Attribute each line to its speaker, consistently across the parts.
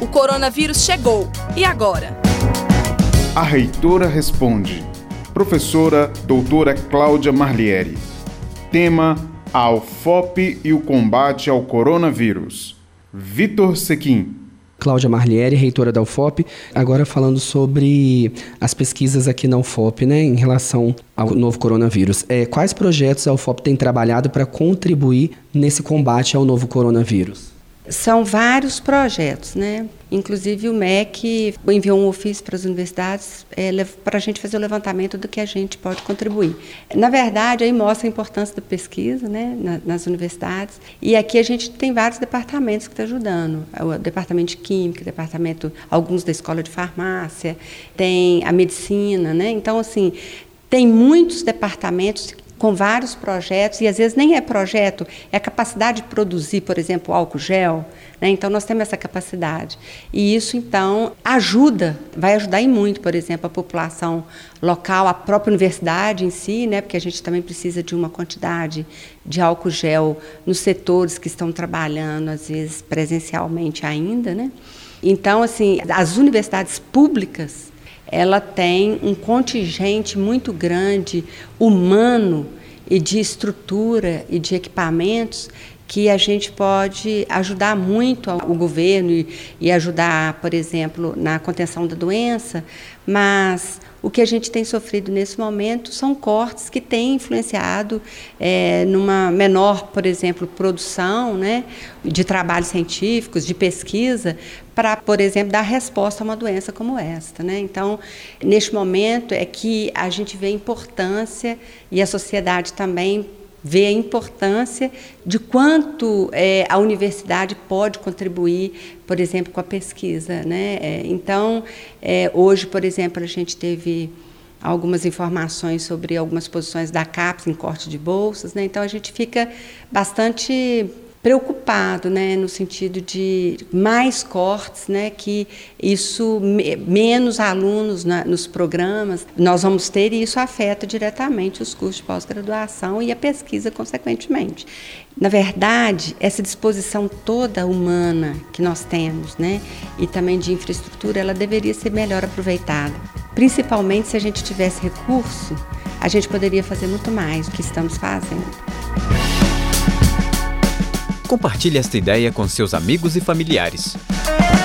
Speaker 1: O coronavírus chegou. E agora?
Speaker 2: A reitora responde. Professora doutora Cláudia Marlieri. Tema: a UFOP e o combate ao coronavírus. Vitor Sequim.
Speaker 3: Cláudia Marlieri, reitora da UFOP, agora falando sobre as pesquisas aqui na UFOP, né, em relação ao novo coronavírus. É, quais projetos a UFOP tem trabalhado para contribuir nesse combate ao novo coronavírus?
Speaker 4: São vários projetos, né? Inclusive o MEC enviou um ofício para as universidades é, para a gente fazer o levantamento do que a gente pode contribuir. Na verdade, aí mostra a importância da pesquisa né, na, nas universidades. E aqui a gente tem vários departamentos que estão ajudando. O departamento de Química, departamento, alguns da Escola de Farmácia, tem a medicina, né? Então, assim, tem muitos departamentos com vários projetos, e às vezes nem é projeto, é a capacidade de produzir, por exemplo, álcool gel. Né? Então, nós temos essa capacidade. E isso, então, ajuda, vai ajudar em muito, por exemplo, a população local, a própria universidade em si, né? porque a gente também precisa de uma quantidade de álcool gel nos setores que estão trabalhando, às vezes presencialmente ainda. Né? Então, assim, as universidades públicas ela tem um contingente muito grande humano e de estrutura e de equipamentos que a gente pode ajudar muito o governo e, e ajudar, por exemplo, na contenção da doença, mas o que a gente tem sofrido nesse momento são cortes que têm influenciado é, numa menor, por exemplo, produção né, de trabalhos científicos, de pesquisa, para, por exemplo, dar resposta a uma doença como esta. Né? Então, neste momento é que a gente vê a importância e a sociedade também vê a importância de quanto é, a universidade pode contribuir, por exemplo, com a pesquisa. Né? É, então, é, hoje, por exemplo, a gente teve algumas informações sobre algumas posições da CAPES em corte de bolsas, né? então a gente fica bastante preocupado, né, no sentido de mais cortes, né, que isso menos alunos na, nos programas nós vamos ter e isso afeta diretamente os cursos de pós-graduação e a pesquisa consequentemente. Na verdade, essa disposição toda humana que nós temos, né, e também de infraestrutura, ela deveria ser melhor aproveitada. Principalmente se a gente tivesse recurso, a gente poderia fazer muito mais do que estamos fazendo.
Speaker 5: Compartilhe esta ideia com seus amigos e familiares.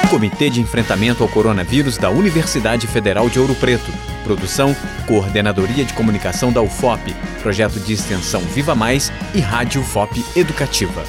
Speaker 5: Comitê de Enfrentamento ao Coronavírus da Universidade Federal de Ouro Preto. Produção, Coordenadoria de Comunicação da UFOP, Projeto de Extensão Viva Mais e Rádio UFOP Educativa.